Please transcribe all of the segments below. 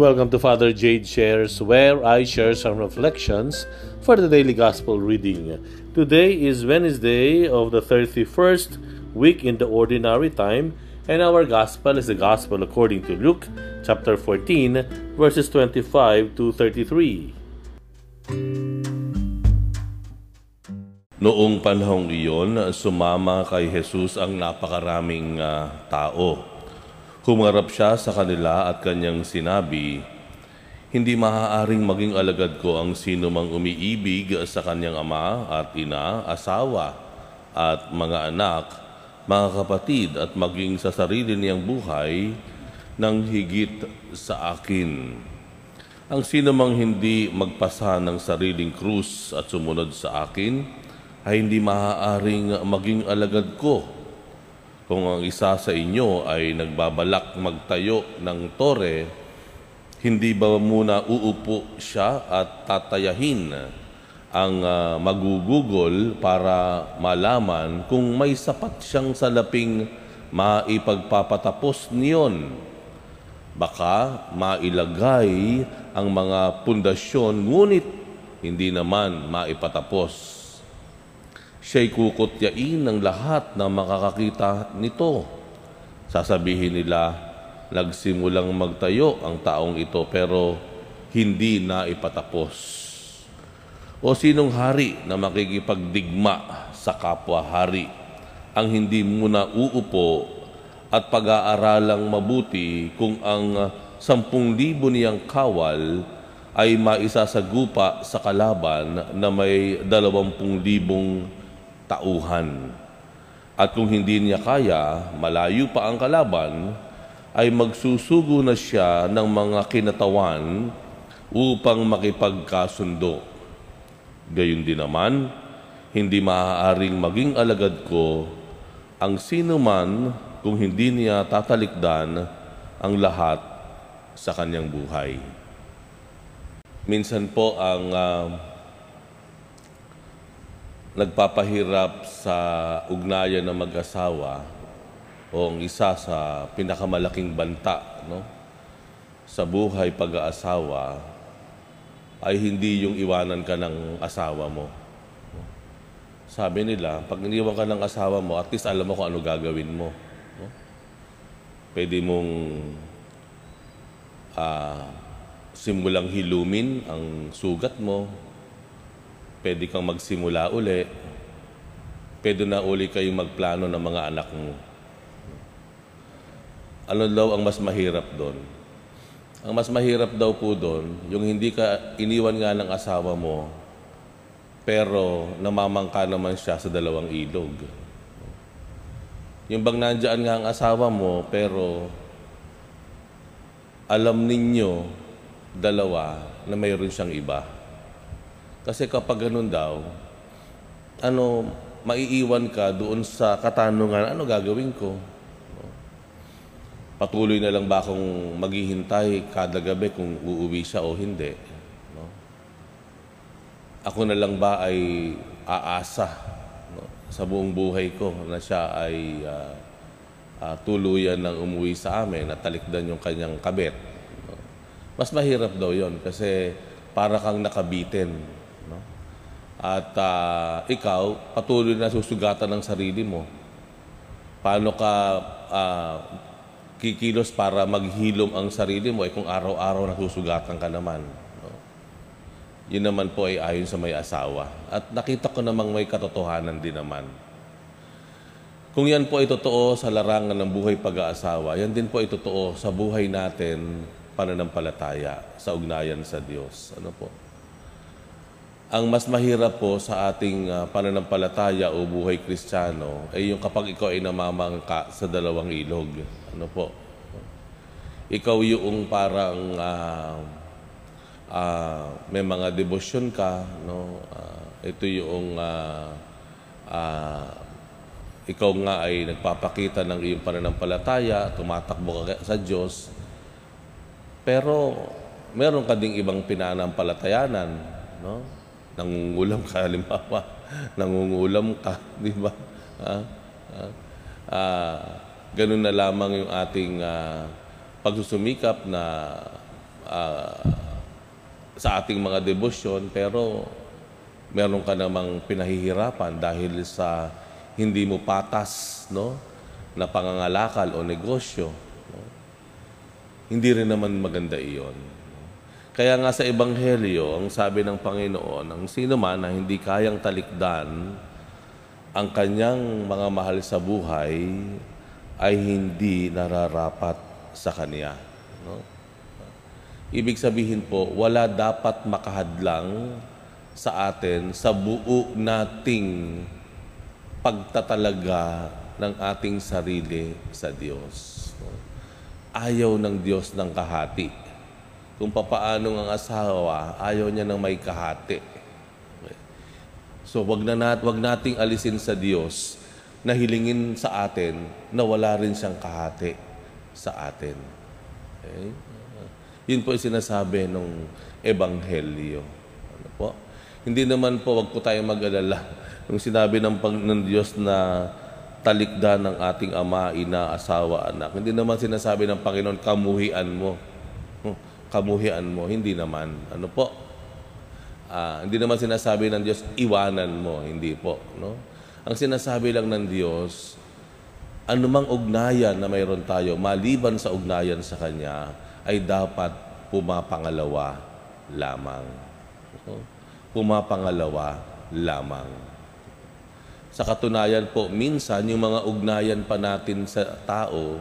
Welcome to Father Jade Shares, where I share some reflections for the daily gospel reading. Today is Wednesday of the 31st week in the ordinary time, and our gospel is the gospel according to Luke chapter 14, verses 25 to 33. Noong panahong iyon, sumama kay Jesus ang napakaraming uh, tao Humarap siya sa kanila at kanyang sinabi, Hindi maaaring maging alagad ko ang sino mang umiibig sa kanyang ama at ina, asawa at mga anak, mga kapatid at maging sa sarili niyang buhay ng higit sa akin. Ang sino mang hindi magpasa ng sariling krus at sumunod sa akin, ay hindi maaaring maging alagad ko kung ang isa sa inyo ay nagbabalak magtayo ng tore, hindi ba muna uupo siya at tatayahin ang uh, magugugol para malaman kung may sapat siyang salaping maipagpapatapos niyon. Baka mailagay ang mga pundasyon ngunit hindi naman maipatapos siya'y kukutyain ng lahat na makakakita nito. Sasabihin nila, nagsimulang magtayo ang taong ito pero hindi na ipatapos. O sinong hari na makikipagdigma sa kapwa-hari ang hindi muna uupo at pag-aaralang mabuti kung ang sampung libo niyang kawal ay maisasagupa sa kalaban na may dalawampung libong tauhan. At kung hindi niya kaya, malayo pa ang kalaban, ay magsusugo na siya ng mga kinatawan upang makipagkasundo. Gayun din naman, hindi maaaring maging alagad ko ang sino man kung hindi niya tatalikdan ang lahat sa kanyang buhay. Minsan po ang uh, nagpapahirap sa ugnayan ng mag-asawa o ang isa sa pinakamalaking banta no, sa buhay pag-aasawa ay hindi yung iwanan ka ng asawa mo. Sabi nila, pag iniwan ka ng asawa mo, at least alam mo kung ano gagawin mo. No? Pwede mong uh, simulang hilumin ang sugat mo, pwede kang magsimula uli, pwede na uli kayong magplano ng mga anak mo. Ano daw ang mas mahirap doon? Ang mas mahirap daw po doon, yung hindi ka iniwan nga ng asawa mo, pero namamangka naman siya sa dalawang ilog. Yung bang nandyan nga ang asawa mo, pero alam ninyo, dalawa, na mayroon siyang iba. Kasi kapag ganun daw, ano, maiiwan ka doon sa katanungan, ano gagawin ko? Patuloy na lang ba akong maghihintay kada gabi kung uuwi siya o hindi? No? Ako na lang ba ay aasa no? sa buong buhay ko na siya ay uh, uh, tuluyan ng umuwi sa amin at talikdan yung kanyang kabit? No? Mas mahirap daw yon kasi para kang nakabitin at uh, ikaw, patuloy na susugatan ng sarili mo. Paano ka uh, kikilos para maghilom ang sarili mo eh kung araw-araw nasusugatan ka naman. No? Yun naman po ay ayon sa may asawa. At nakita ko namang may katotohanan din naman. Kung yan po ay totoo sa larangan ng buhay pag-aasawa, yan din po ay totoo sa buhay natin pananampalataya sa ugnayan sa Diyos. Ano po? Ang mas mahirap po sa ating uh, pananampalataya o buhay kristyano ay yung kapag ikaw ay namamangka sa dalawang ilog. Ano po? Ikaw yung parang uh, uh, may mga devotion ka, no? Uh, ito yung uh, uh, ikaw nga ay nagpapakita ng iyong pananampalataya, tumatakbo ka sa Diyos. Pero meron ka ding ibang pinanampalatayanan, no? Nangungulam ka, halimbawa, nangungulam ka, di ba? Ah, ah, ah, ganun na lamang yung ating ah, pagsusumikap na ah, sa ating mga debosyon. Pero meron ka namang pinahihirapan dahil sa hindi mo patas no? Na pangangalakal o negosyo no? hindi rin naman maganda iyon kaya nga sa ebanghelyo ang sabi ng Panginoon ang sino man na hindi kayang talikdan ang kanyang mga mahal sa buhay ay hindi nararapat sa kanya no Ibig sabihin po, wala dapat makahadlang sa atin sa buo nating pagtatalaga ng ating sarili sa Diyos. Ayaw ng Diyos ng kahati. Kung papaano ang asawa, ayaw niya ng may kahati. So wag na nat wag nating alisin sa Diyos na hilingin sa atin na wala rin siyang kahati sa atin. Okay? Yun po yung sinasabi ng Ebanghelyo. Ano po? Hindi naman po, wag po tayong mag-alala. Yung sinabi ng, pag, ng Diyos na talikdan ng ating ama, ina, asawa, anak. Hindi naman sinasabi ng Panginoon, kamuhian mo. Kamuhian mo. Hindi naman. Ano po? Ah, hindi naman sinasabi ng Diyos, iwanan mo. Hindi po. No? Ang sinasabi lang ng Diyos, anumang ugnayan na mayroon tayo, maliban sa ugnayan sa Kanya, ay dapat pumapangalawa lamang. Pumapangalawa lamang. Sa katunayan po, minsan yung mga ugnayan pa natin sa tao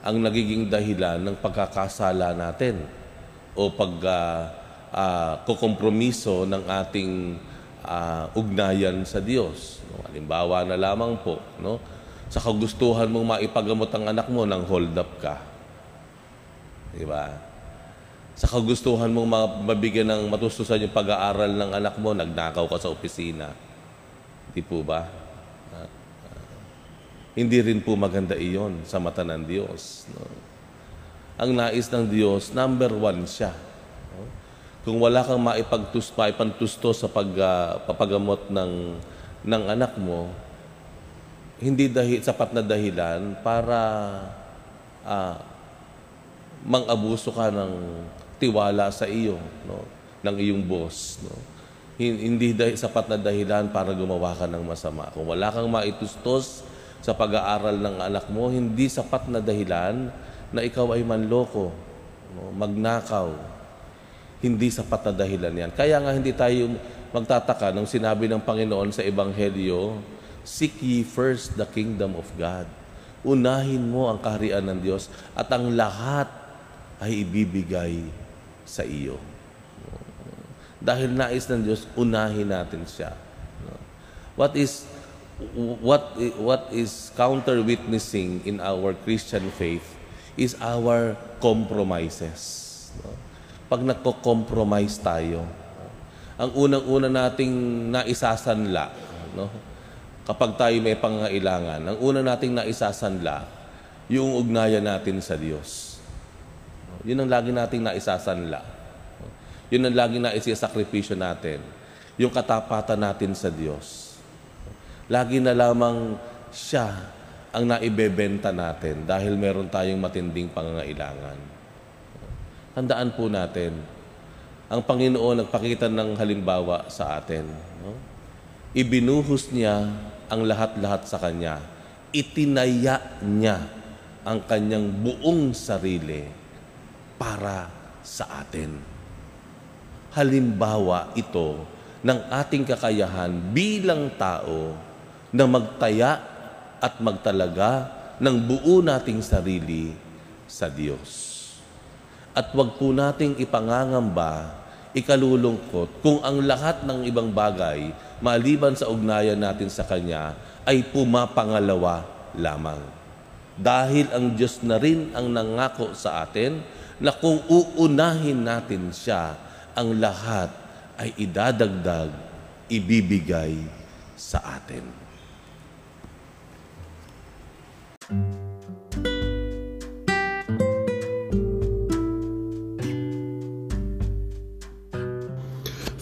ang nagiging dahilan ng pagkakasala natin o pag uh, uh, kukompromiso ng ating uh, ugnayan sa Diyos. No? Halimbawa na lamang po, no? sa kagustuhan mong maipagamot ang anak mo nang hold up ka Di ba? Sa kagustuhan mong mabigyan ng matustusan yung pag-aaral ng anak mo, nagnakaw ka sa opisina. Di po ba? Uh, uh, hindi rin po maganda iyon sa mata ng Diyos. No? Ang nais ng Diyos, number one siya. Kung wala kang maipagtusto, maipantusto sa pag, uh, papagamot ng, ng anak mo, hindi dahil sapat na dahilan para uh, mang-abuso ka ng tiwala sa iyo, no? ng iyong boss. No? Hindi dahil sapat na dahilan para gumawa ka ng masama. Kung wala kang maitustos sa pag-aaral ng anak mo, hindi sapat na dahilan na ikaw ay manloko, magnakaw. Hindi sapat na dahilan yan. Kaya nga hindi tayo magtataka nung sinabi ng Panginoon sa Ebanghelyo, Seek ye first the kingdom of God. Unahin mo ang kaharian ng Diyos at ang lahat ay ibibigay sa iyo. Dahil nais ng Diyos, unahin natin siya. What is what what is counter witnessing in our Christian faith is our compromises. Pag nagko-compromise tayo, ang unang-una nating naisasanla, no? Kapag tayo may pangailangan, ang una nating naisasanla, yung ugnayan natin sa Diyos. Yun ang lagi nating naisasanla. Yun ang lagi na isisakripisyo natin. Yung katapatan natin sa Diyos. Lagi na lamang siya ang naibebenta natin dahil meron tayong matinding pangangailangan. Tandaan po natin, ang Panginoon nagpakita ng halimbawa sa atin. No? Ibinuhos niya ang lahat-lahat sa Kanya. Itinaya niya ang Kanyang buong sarili para sa atin. Halimbawa ito ng ating kakayahan bilang tao na magtaya at magtalaga ng buo nating sarili sa Diyos. At wag po nating ipangangamba, ikalulungkot kung ang lahat ng ibang bagay maliban sa ugnayan natin sa Kanya ay pumapangalawa lamang. Dahil ang Diyos na rin ang nangako sa atin na kung uunahin natin siya, ang lahat ay idadagdag, ibibigay sa atin.